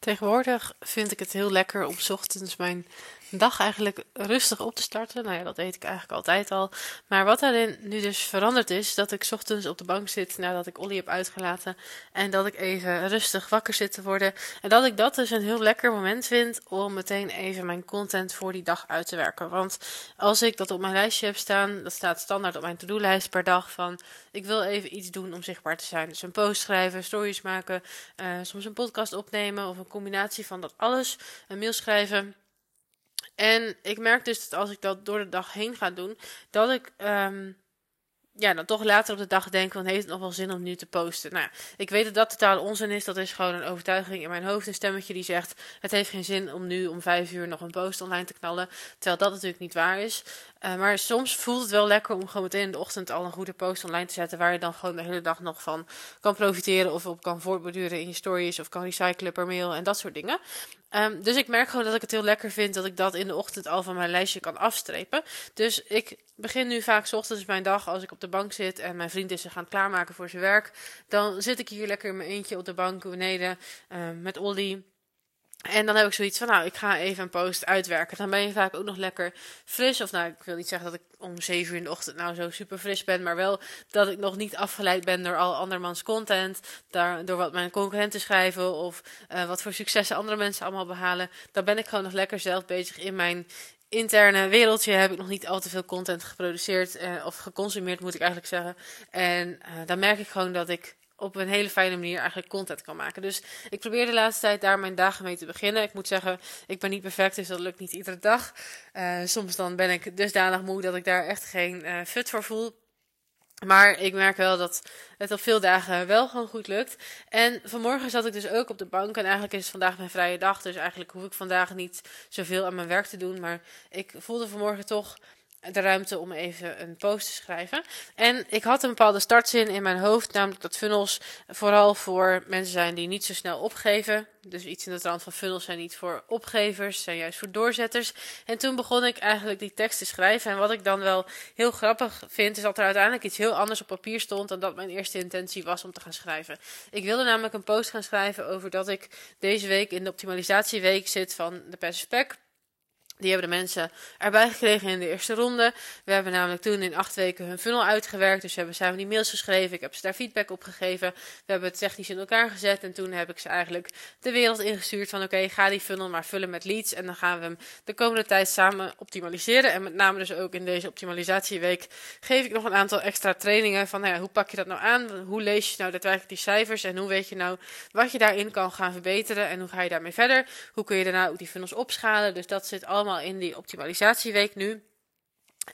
Tegenwoordig vind ik het heel lekker om ochtends mijn dag eigenlijk rustig op te starten. Nou ja, dat deed ik eigenlijk altijd al. Maar wat daarin nu dus veranderd is, dat ik ochtends op de bank zit nadat ik Olly heb uitgelaten. En dat ik even rustig wakker zit te worden. En dat ik dat dus een heel lekker moment vind om meteen even mijn content voor die dag uit te werken. Want als ik dat op mijn lijstje heb staan, dat staat standaard op mijn to-do-lijst per dag van ik wil even iets doen om zichtbaar te zijn. Dus een post schrijven, stories maken, uh, soms een podcast opnemen of een combinatie van dat alles. Een mail schrijven. En ik merk dus dat als ik dat door de dag heen ga doen, dat ik um, ja, dan toch later op de dag denk van heeft het nog wel zin om nu te posten. Nou ja, ik weet dat dat totaal onzin is. Dat is gewoon een overtuiging in mijn hoofd. Een stemmetje die zegt het heeft geen zin om nu om vijf uur nog een post online te knallen. Terwijl dat natuurlijk niet waar is. Uh, maar soms voelt het wel lekker om gewoon meteen in de ochtend al een goede post online te zetten. Waar je dan gewoon de hele dag nog van kan profiteren. Of op kan voortborduren in je stories. Of kan recyclen per mail en dat soort dingen. Um, dus ik merk gewoon dat ik het heel lekker vind dat ik dat in de ochtend al van mijn lijstje kan afstrepen. Dus ik begin nu vaak s ochtends mijn dag als ik op de bank zit en mijn vriend is zich gaan klaarmaken voor zijn werk. Dan zit ik hier lekker in mijn eentje op de bank beneden um, met Olly. En dan heb ik zoiets van, nou, ik ga even een post uitwerken. Dan ben je vaak ook nog lekker fris. Of nou, ik wil niet zeggen dat ik om zeven uur in de ochtend nou zo super fris ben. Maar wel dat ik nog niet afgeleid ben door al andermans content. Daar, door wat mijn concurrenten schrijven. Of uh, wat voor successen andere mensen allemaal behalen. Dan ben ik gewoon nog lekker zelf bezig in mijn interne wereldje. Heb ik nog niet al te veel content geproduceerd. Uh, of geconsumeerd moet ik eigenlijk zeggen. En uh, dan merk ik gewoon dat ik op een hele fijne manier eigenlijk content kan maken. Dus ik probeer de laatste tijd daar mijn dagen mee te beginnen. Ik moet zeggen, ik ben niet perfect, dus dat lukt niet iedere dag. Uh, soms dan ben ik dusdanig moe dat ik daar echt geen uh, fut voor voel. Maar ik merk wel dat het op veel dagen wel gewoon goed lukt. En vanmorgen zat ik dus ook op de bank. En eigenlijk is vandaag mijn vrije dag. Dus eigenlijk hoef ik vandaag niet zoveel aan mijn werk te doen. Maar ik voelde vanmorgen toch de ruimte om even een post te schrijven. En ik had een bepaalde startzin in mijn hoofd, namelijk dat funnels vooral voor mensen zijn die niet zo snel opgeven. Dus iets in de trant van funnels zijn niet voor opgevers, zijn juist voor doorzetters. En toen begon ik eigenlijk die tekst te schrijven. En wat ik dan wel heel grappig vind, is dat er uiteindelijk iets heel anders op papier stond dan dat mijn eerste intentie was om te gaan schrijven. Ik wilde namelijk een post gaan schrijven over dat ik deze week in de optimalisatieweek zit van de Passive die hebben de mensen erbij gekregen in de eerste ronde. We hebben namelijk toen in acht weken hun funnel uitgewerkt. Dus we hebben samen die mails geschreven. Ik heb ze daar feedback op gegeven. We hebben het technisch in elkaar gezet. En toen heb ik ze eigenlijk de wereld ingestuurd van oké, ga die funnel maar vullen met leads. En dan gaan we hem de komende tijd samen optimaliseren. En met name dus ook in deze optimalisatieweek geef ik nog een aantal extra trainingen. Van nou ja, hoe pak je dat nou aan? Hoe lees je nou daadwerkelijk die cijfers? En hoe weet je nou wat je daarin kan gaan verbeteren? En hoe ga je daarmee verder? Hoe kun je daarna ook die funnels opschalen? Dus dat zit allemaal in die optimalisatieweek nu.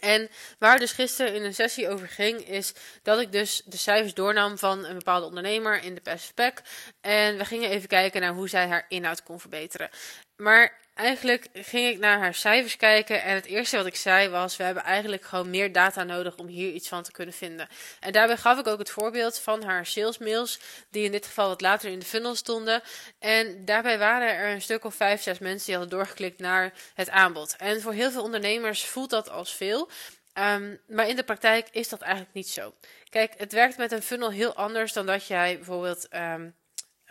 En waar dus gisteren in een sessie over ging, is dat ik dus de cijfers doornam van een bepaalde ondernemer in de PSPEC. En we gingen even kijken naar hoe zij haar inhoud kon verbeteren. Maar eigenlijk ging ik naar haar cijfers kijken en het eerste wat ik zei was: we hebben eigenlijk gewoon meer data nodig om hier iets van te kunnen vinden. En daarbij gaf ik ook het voorbeeld van haar salesmails, die in dit geval wat later in de funnel stonden. En daarbij waren er een stuk of vijf, zes mensen die hadden doorgeklikt naar het aanbod. En voor heel veel ondernemers voelt dat als veel. Um, maar in de praktijk is dat eigenlijk niet zo. Kijk, het werkt met een funnel heel anders dan dat jij bijvoorbeeld um,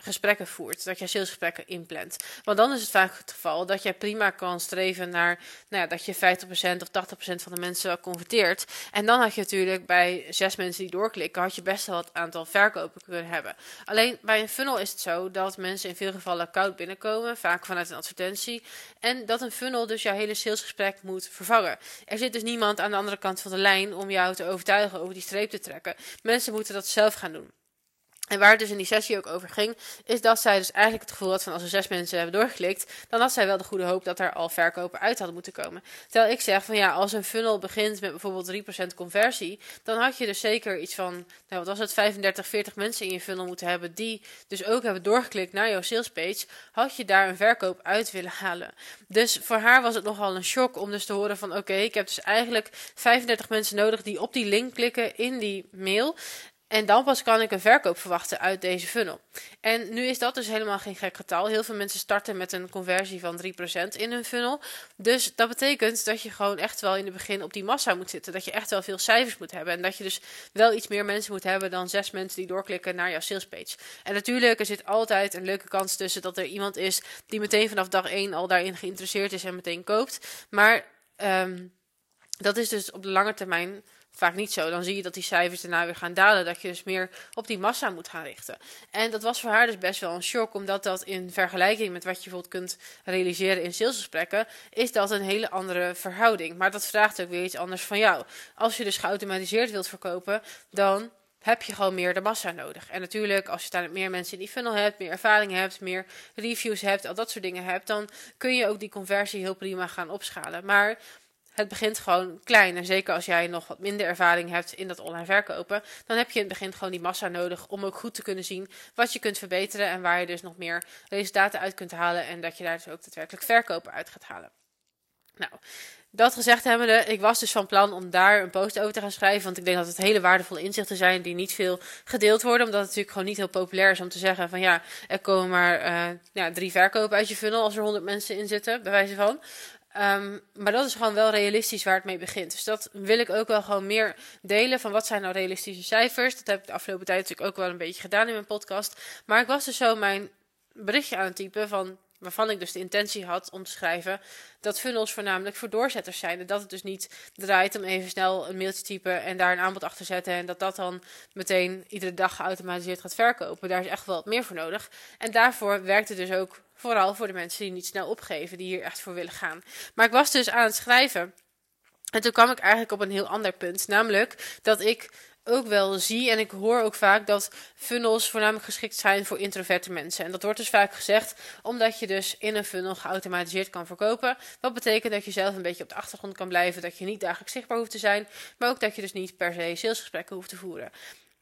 gesprekken voert, dat jij salesgesprekken inplant. Want dan is het vaak het geval dat jij prima kan streven naar nou ja, dat je 50% of 80% van de mensen converteert. En dan had je natuurlijk bij zes mensen die doorklikken, had je best wel het aantal verkopen kunnen hebben. Alleen bij een funnel is het zo dat mensen in veel gevallen koud binnenkomen, vaak vanuit een advertentie. En dat een funnel dus jouw hele salesgesprek moet vervangen. Er zit dus niemand aan de andere kant van de lijn om jou te overtuigen over die streep te trekken. Mensen moeten dat zelf gaan doen. En waar het dus in die sessie ook over ging, is dat zij dus eigenlijk het gevoel had van als er zes mensen hebben doorgeklikt, dan had zij wel de goede hoop dat er al verkopen uit hadden moeten komen. Terwijl ik zeg van ja, als een funnel begint met bijvoorbeeld 3% conversie, dan had je dus zeker iets van, nou wat was het, 35, 40 mensen in je funnel moeten hebben die dus ook hebben doorgeklikt naar jouw salespage, had je daar een verkoop uit willen halen. Dus voor haar was het nogal een shock om dus te horen van oké, ik heb dus eigenlijk 35 mensen nodig die op die link klikken in die mail. En dan pas kan ik een verkoop verwachten uit deze funnel. En nu is dat dus helemaal geen gek getal. Heel veel mensen starten met een conversie van 3% in hun funnel. Dus dat betekent dat je gewoon echt wel in het begin op die massa moet zitten. Dat je echt wel veel cijfers moet hebben. En dat je dus wel iets meer mensen moet hebben dan zes mensen die doorklikken naar jouw salespage. En natuurlijk, er zit altijd een leuke kans tussen dat er iemand is die meteen vanaf dag 1 al daarin geïnteresseerd is en meteen koopt. Maar um, dat is dus op de lange termijn vaak niet zo. Dan zie je dat die cijfers daarna weer gaan dalen. Dat je dus meer op die massa moet gaan richten. En dat was voor haar dus best wel een shock. Omdat dat in vergelijking met wat je bijvoorbeeld kunt realiseren in salesgesprekken. Is dat een hele andere verhouding. Maar dat vraagt ook weer iets anders van jou. Als je dus geautomatiseerd wilt verkopen. Dan heb je gewoon meer de massa nodig. En natuurlijk, als je daar meer mensen in die funnel hebt, meer ervaring hebt, meer reviews hebt, al dat soort dingen hebt, dan kun je ook die conversie heel prima gaan opschalen. Maar het begint gewoon klein. En zeker als jij nog wat minder ervaring hebt in dat online verkopen, dan heb je in het begin gewoon die massa nodig om ook goed te kunnen zien wat je kunt verbeteren en waar je dus nog meer resultaten uit kunt halen en dat je daar dus ook daadwerkelijk verkopen uit gaat halen. Nou, dat gezegd hebbende, ik was dus van plan om daar een post over te gaan schrijven. Want ik denk dat het hele waardevolle inzichten zijn die niet veel gedeeld worden. Omdat het natuurlijk gewoon niet heel populair is om te zeggen van ja, er komen maar ja, drie verkopen uit je funnel als er honderd mensen in zitten, bij wijze van. Um, maar dat is gewoon wel realistisch waar het mee begint. Dus dat wil ik ook wel gewoon meer delen van wat zijn nou realistische cijfers. Dat heb ik de afgelopen tijd natuurlijk ook wel een beetje gedaan in mijn podcast. Maar ik was dus zo mijn berichtje aan het typen van waarvan ik dus de intentie had om te schrijven dat funnels voornamelijk voor doorzetters zijn. En dat het dus niet draait om even snel een mailtje typen en daar een aanbod achter zetten. En dat dat dan meteen iedere dag geautomatiseerd gaat verkopen. Daar is echt wel wat meer voor nodig. En daarvoor werkt het dus ook vooral voor de mensen die niet snel opgeven, die hier echt voor willen gaan. Maar ik was dus aan het schrijven. En toen kwam ik eigenlijk op een heel ander punt. Namelijk dat ik ook wel zie en ik hoor ook vaak dat funnels voornamelijk geschikt zijn voor introverte mensen. En dat wordt dus vaak gezegd omdat je dus in een funnel geautomatiseerd kan verkopen. Wat betekent dat je zelf een beetje op de achtergrond kan blijven, dat je niet dagelijks zichtbaar hoeft te zijn, maar ook dat je dus niet per se salesgesprekken hoeft te voeren.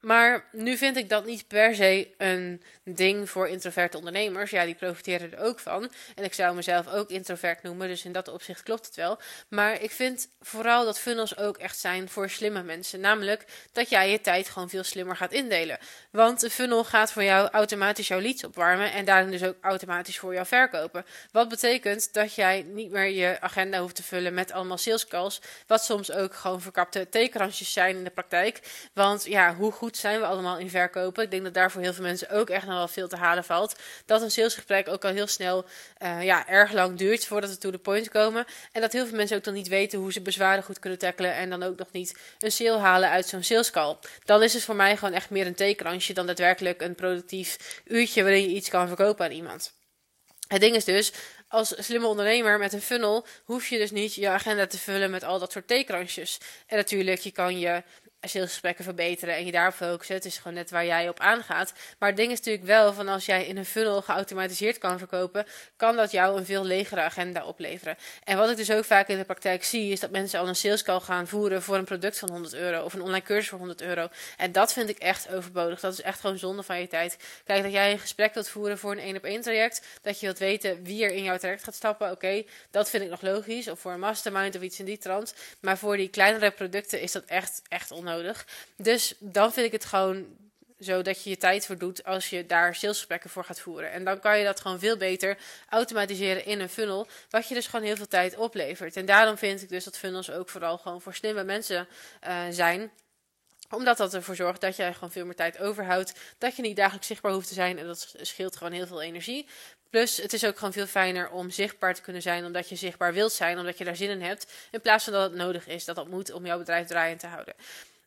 Maar nu vind ik dat niet per se een ding voor introverte ondernemers. Ja, die profiteren er ook van. En ik zou mezelf ook introvert noemen, dus in dat opzicht klopt het wel. Maar ik vind vooral dat funnels ook echt zijn voor slimme mensen. Namelijk dat jij je tijd gewoon veel slimmer gaat indelen. Want een funnel gaat voor jou automatisch jouw leads opwarmen en daarin dus ook automatisch voor jou verkopen. Wat betekent dat jij niet meer je agenda hoeft te vullen met allemaal sales calls. Wat soms ook gewoon verkapte theekransjes zijn in de praktijk. Want ja, hoe zijn we allemaal in verkopen. Ik denk dat daar voor heel veel mensen ook echt nog wel veel te halen valt. Dat een salesgesprek ook al heel snel uh, ja, erg lang duurt voordat we to the point komen. En dat heel veel mensen ook dan niet weten hoe ze bezwaren goed kunnen tackelen. En dan ook nog niet een sale halen uit zo'n salescall. Dan is het voor mij gewoon echt meer een theekransje dan daadwerkelijk een productief uurtje waarin je iets kan verkopen aan iemand. Het ding is dus, als slimme ondernemer met een funnel hoef je dus niet je agenda te vullen met al dat soort theekransjes. En natuurlijk, je kan je salesgesprekken verbeteren en je daarop focussen. Het is gewoon net waar jij op aangaat. Maar het ding is natuurlijk wel van als jij in een funnel geautomatiseerd kan verkopen, kan dat jou een veel legere agenda opleveren. En wat ik dus ook vaak in de praktijk zie, is dat mensen al een sales call gaan voeren voor een product van 100 euro of een online cursus voor 100 euro. En dat vind ik echt overbodig. Dat is echt gewoon zonde van je tijd. Kijk, dat jij een gesprek wilt voeren voor een één op één traject, dat je wilt weten wie er in jouw traject gaat stappen, oké, dat vind ik nog logisch. Of voor een mastermind of iets in die trant. Maar voor die kleinere producten is dat echt, echt onnodig nodig. Dus dan vind ik het gewoon zo dat je je tijd verdoet als je daar salesgesprekken voor gaat voeren. En dan kan je dat gewoon veel beter automatiseren in een funnel, wat je dus gewoon heel veel tijd oplevert. En daarom vind ik dus dat funnels ook vooral gewoon voor slimme mensen uh, zijn omdat dat ervoor zorgt dat jij gewoon veel meer tijd overhoudt. Dat je niet dagelijks zichtbaar hoeft te zijn. En dat scheelt gewoon heel veel energie. Plus, het is ook gewoon veel fijner om zichtbaar te kunnen zijn. Omdat je zichtbaar wilt zijn. Omdat je daar zin in hebt. In plaats van dat het nodig is. Dat dat moet om jouw bedrijf draaiend te houden.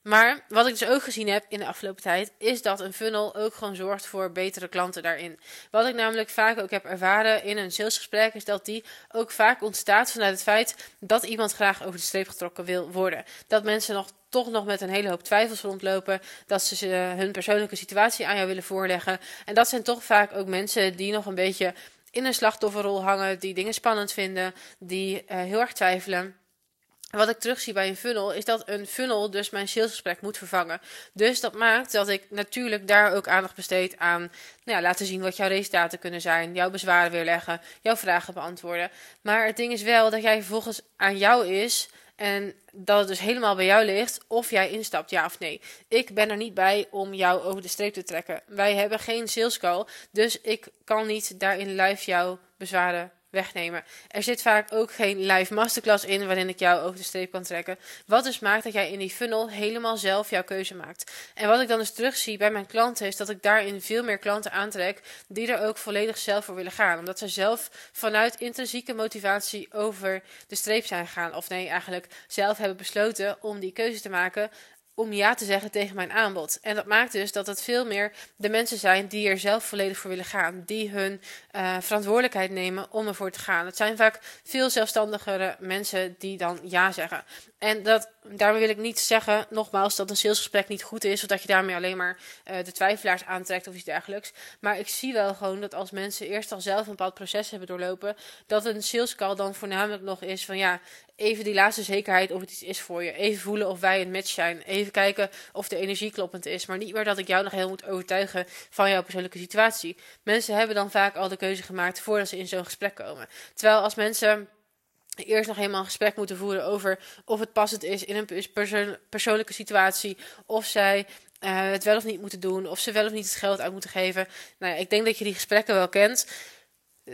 Maar wat ik dus ook gezien heb in de afgelopen tijd, is dat een funnel ook gewoon zorgt voor betere klanten daarin. Wat ik namelijk vaak ook heb ervaren in een salesgesprek, is dat die ook vaak ontstaat vanuit het feit dat iemand graag over de streep getrokken wil worden. Dat mensen nog toch nog met een hele hoop twijfels rondlopen. Dat ze hun persoonlijke situatie aan jou willen voorleggen. En dat zijn toch vaak ook mensen die nog een beetje in een slachtofferrol hangen, die dingen spannend vinden, die uh, heel erg twijfelen wat ik terugzie bij een funnel, is dat een funnel dus mijn salesgesprek moet vervangen. Dus dat maakt dat ik natuurlijk daar ook aandacht besteed aan nou ja, laten zien wat jouw resultaten kunnen zijn, jouw bezwaren weerleggen, jouw vragen beantwoorden. Maar het ding is wel dat jij vervolgens aan jou is En dat het dus helemaal bij jou ligt of jij instapt, ja of nee. Ik ben er niet bij om jou over de streep te trekken. Wij hebben geen sales call, dus ik kan niet daarin live jouw bezwaren wegnemen. Er zit vaak ook geen live masterclass in waarin ik jou over de streep kan trekken. Wat dus maakt dat jij in die funnel helemaal zelf jouw keuze maakt. En wat ik dan dus terugzie bij mijn klanten is dat ik daarin veel meer klanten aantrek die er ook volledig zelf voor willen gaan. Omdat ze zelf vanuit intrinsieke motivatie over de streep zijn gegaan. Of nee, eigenlijk zelf hebben besloten om die keuze te maken om ja te zeggen tegen mijn aanbod. En dat maakt dus dat het veel meer de mensen zijn die er zelf volledig voor willen gaan. Die hun uh, verantwoordelijkheid nemen om ervoor te gaan. Het zijn vaak veel zelfstandigere mensen die dan ja zeggen. En dat, daarmee wil ik niet zeggen, nogmaals, dat een salesgesprek niet goed is. Of dat je daarmee alleen maar uh, de twijfelaars aantrekt of iets dergelijks. Maar ik zie wel gewoon dat als mensen eerst al zelf een bepaald proces hebben doorlopen. Dat een salescall dan voornamelijk nog is van ja, even die laatste zekerheid of het iets is voor je. Even voelen of wij een match zijn. Even kijken of de energie kloppend is. Maar niet meer dat ik jou nog heel moet overtuigen van jouw persoonlijke situatie. Mensen hebben dan vaak al de keuze gemaakt voordat ze in zo'n gesprek komen. Terwijl als mensen eerst nog helemaal een gesprek moeten voeren over of het passend is in een persoon persoonlijke situatie. Of zij uh, het wel of niet moeten doen. Of ze wel of niet het geld uit moeten geven. Nou ja, ik denk dat je die gesprekken wel kent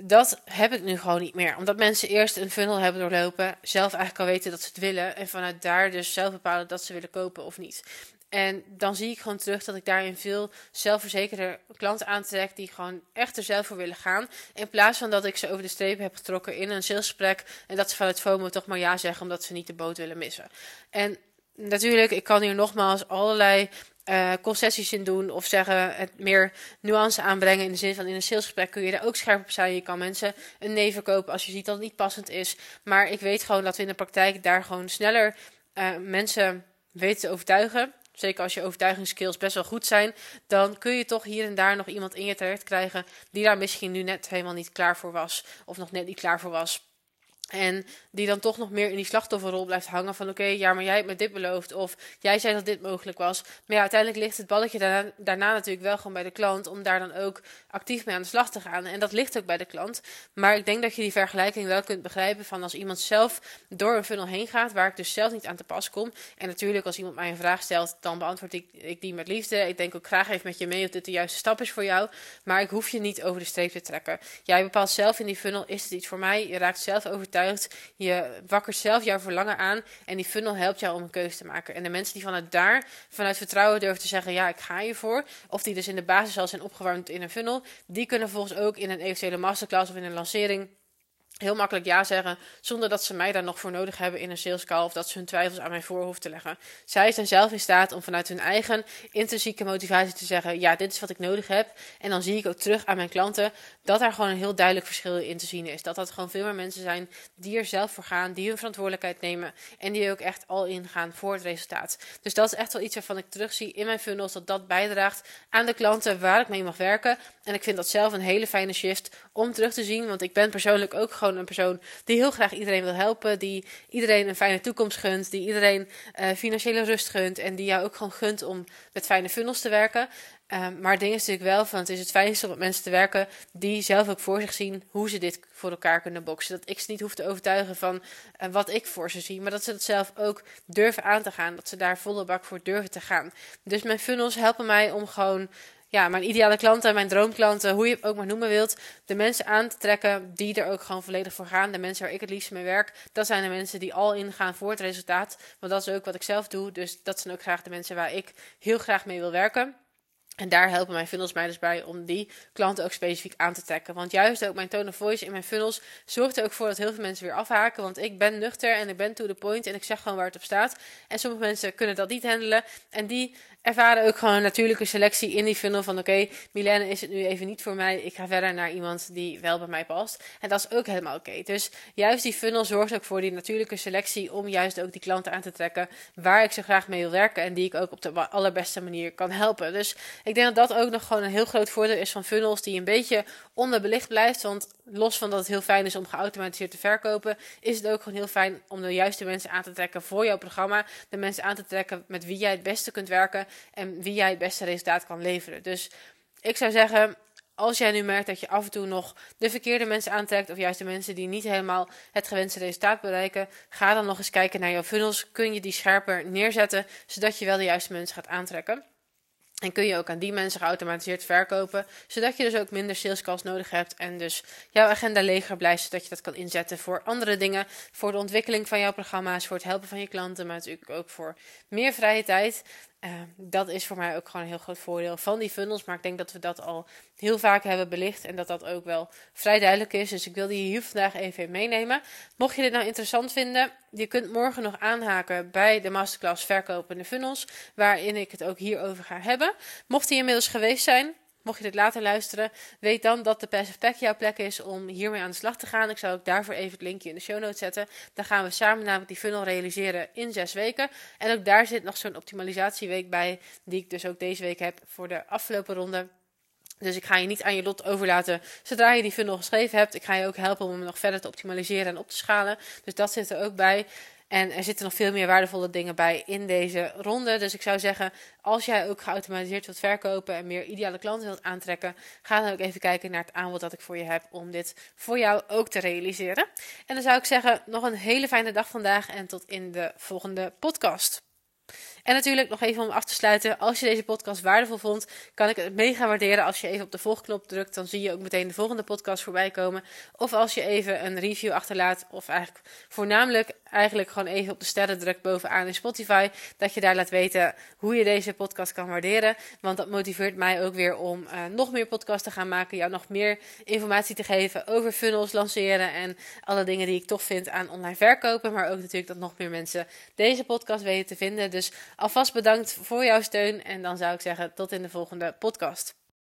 dat heb ik nu gewoon niet meer. Omdat mensen eerst een funnel hebben doorlopen, zelf eigenlijk al weten dat ze het willen. En vanuit daar dus zelf bepalen dat ze willen kopen of niet. En dan zie ik gewoon terug dat ik daarin veel zelfverzekerde klanten aantrek die gewoon echt er zelf voor willen gaan. In plaats van dat ik ze over de streep heb getrokken in een salesgesprek en dat ze vanuit FOMO toch maar ja zeggen omdat ze niet de boot willen missen. En natuurlijk, ik kan hier nogmaals allerlei uh, concessies in doen of zeggen het meer nuance aanbrengen in de zin van in een salesgesprek kun je daar ook scherp op zijn. Je kan mensen een nee verkopen als je ziet dat het niet passend is. Maar ik weet gewoon dat we in de praktijk daar gewoon sneller uh, mensen weten te overtuigen. Zeker als je overtuigingsskills best wel goed zijn, dan kun je toch hier en daar nog iemand in je terecht krijgen die daar misschien nu net helemaal niet klaar voor was of nog net niet klaar voor was. En die dan toch nog meer in die slachtofferrol blijft hangen van oké, ja, maar jij hebt me dit beloofd of jij zei dat dit mogelijk was. Maar ja, uiteindelijk ligt het balletje daarna, daarna, natuurlijk wel gewoon bij de klant om daar dan ook actief mee aan de slag te gaan. En dat ligt ook bij de klant. Maar ik denk dat je die vergelijking wel kunt begrijpen van als iemand zelf door een funnel heen gaat, waar ik dus zelf niet aan te pas kom. En natuurlijk als iemand mij een vraag stelt, dan beantwoord ik, ik die met liefde. Ik denk ook graag even met je mee of dit de juiste stap is voor jou. Maar ik hoef je niet over de streep te trekken. Jij bepaalt zelf in die funnel, is het iets voor mij? Je raakt zelf overtuigd je wakkert zelf jouw verlangen aan. En die funnel helpt jou om een keuze te maken. En de mensen die vanuit daar, vanuit vertrouwen durven te zeggen: Ja, ik ga hiervoor. Of die dus in de basis al zijn opgewarmd in een funnel. Die kunnen volgens ook in een eventuele masterclass of in een lancering heel makkelijk ja zeggen, zonder dat ze mij daar nog voor nodig hebben in een sales call of dat ze hun twijfels aan mij voor hoeven te leggen. Zij zijn zelf in staat om vanuit hun eigen intrinsieke motivatie te zeggen: ja, dit is wat ik nodig heb. En dan zie ik ook terug aan mijn klanten dat daar gewoon een heel duidelijk verschil in te zien is. Dat dat gewoon veel meer mensen zijn die er zelf voor gaan, die hun verantwoordelijkheid nemen en die ook echt al ingaan voor het resultaat. Dus dat is echt wel iets waarvan ik terugzie in mijn funnels, dat dat bijdraagt aan de klanten waar ik mee mag werken. En ik vind dat zelf een hele fijne shift om terug te zien, want ik ben persoonlijk ook gewoon een persoon die heel graag iedereen wil helpen, die iedereen een fijne toekomst gunt, die iedereen uh, financiële rust gunt en die jou ook gewoon gunt om met fijne funnels te werken. Um, maar het ding is natuurlijk wel van het is het fijnste om met mensen te werken die zelf ook voor zich zien hoe ze dit voor elkaar kunnen boksen. Dat ik ze niet hoef te overtuigen van uh, wat ik voor ze zie, maar dat ze het zelf ook durven aan te gaan. Dat ze daar volle bak voor durven te gaan. Dus mijn funnels helpen mij om gewoon ja, mijn ideale klanten, mijn droomklanten, hoe je het ook maar noemen wilt, de mensen aan te trekken die er ook gewoon volledig voor gaan. De mensen waar ik het liefst mee werk, dat zijn de mensen die al ingaan voor het resultaat. Want dat is ook wat ik zelf doe. Dus dat zijn ook graag de mensen waar ik heel graag mee wil werken. En daar helpen mijn funnels mij dus bij om die klanten ook specifiek aan te trekken. Want juist ook mijn tone of voice in mijn funnels zorgt er ook voor dat heel veel mensen weer afhaken. Want ik ben nuchter en ik ben to the point en ik zeg gewoon waar het op staat. En sommige mensen kunnen dat niet handelen. En die ervaren ook gewoon een natuurlijke selectie in die funnel van oké, okay, is het nu even niet voor mij. Ik ga verder naar iemand die wel bij mij past. En dat is ook helemaal oké. Dus juist die funnel zorgt ook voor die natuurlijke selectie om juist ook die klanten aan te trekken waar ik zo graag mee wil werken en die ik ook op de allerbeste manier kan helpen. Dus ik denk dat dat ook nog gewoon een heel groot voordeel is van funnels die een beetje onderbelicht blijft. Want los van dat het heel fijn is om geautomatiseerd te verkopen, is het ook gewoon heel fijn om de juiste mensen aan te trekken voor jouw programma. De mensen aan te trekken met wie jij het beste kunt werken en wie jij het beste resultaat kan leveren. Dus ik zou zeggen, als jij nu merkt dat je af en toe nog de verkeerde mensen aantrekt, of juist de mensen die niet helemaal het gewenste resultaat bereiken, ga dan nog eens kijken naar jouw funnels. Kun je die scherper neerzetten, zodat je wel de juiste mensen gaat aantrekken. En kun je ook aan die mensen geautomatiseerd verkopen, zodat je dus ook minder salescalls nodig hebt en dus jouw agenda leger blijft, zodat je dat kan inzetten voor andere dingen, voor de ontwikkeling van jouw programma's, voor het helpen van je klanten, maar natuurlijk ook voor meer vrije tijd. Uh, dat is voor mij ook gewoon een heel groot voordeel van die funnels. Maar ik denk dat we dat al heel vaak hebben belicht. En dat dat ook wel vrij duidelijk is. Dus ik wilde je hier vandaag even meenemen. Mocht je dit nou interessant vinden, je kunt morgen nog aanhaken bij de masterclass Verkopende Funnels. Waarin ik het ook hierover ga hebben. Mocht die inmiddels geweest zijn, Mocht je dit later luisteren, weet dan dat de Passive Pack jouw plek is om hiermee aan de slag te gaan. Ik zal ook daarvoor even het linkje in de show notes zetten. Dan gaan we samen namelijk die funnel realiseren in zes weken. En ook daar zit nog zo'n optimalisatieweek bij, die ik dus ook deze week heb voor de afgelopen ronde. Dus ik ga je niet aan je lot overlaten zodra je die funnel geschreven hebt. Ik ga je ook helpen om hem nog verder te optimaliseren en op te schalen. Dus dat zit er ook bij. En er zitten nog veel meer waardevolle dingen bij in deze ronde. Dus ik zou zeggen, als jij ook geautomatiseerd wilt verkopen en meer ideale klanten wilt aantrekken, ga dan ook even kijken naar het aanbod dat ik voor je heb om dit voor jou ook te realiseren. En dan zou ik zeggen, nog een hele fijne dag vandaag en tot in de volgende podcast. En natuurlijk nog even om af te sluiten. Als je deze podcast waardevol vond, kan ik het mega waarderen als je even op de volgknop drukt. Dan zie je ook meteen de volgende podcast voorbij komen. Of als je even een review achterlaat. Of eigenlijk voornamelijk eigenlijk gewoon even op de sterren drukt bovenaan in Spotify. Dat je daar laat weten hoe je deze podcast kan waarderen. Want dat motiveert mij ook weer om uh, nog meer podcasts te gaan maken. Jou nog meer informatie te geven over funnels, lanceren en alle dingen die ik toch vind aan online verkopen. Maar ook natuurlijk dat nog meer mensen deze podcast weten te vinden. Dus alvast bedankt voor jouw steun. En dan zou ik zeggen tot in de volgende podcast.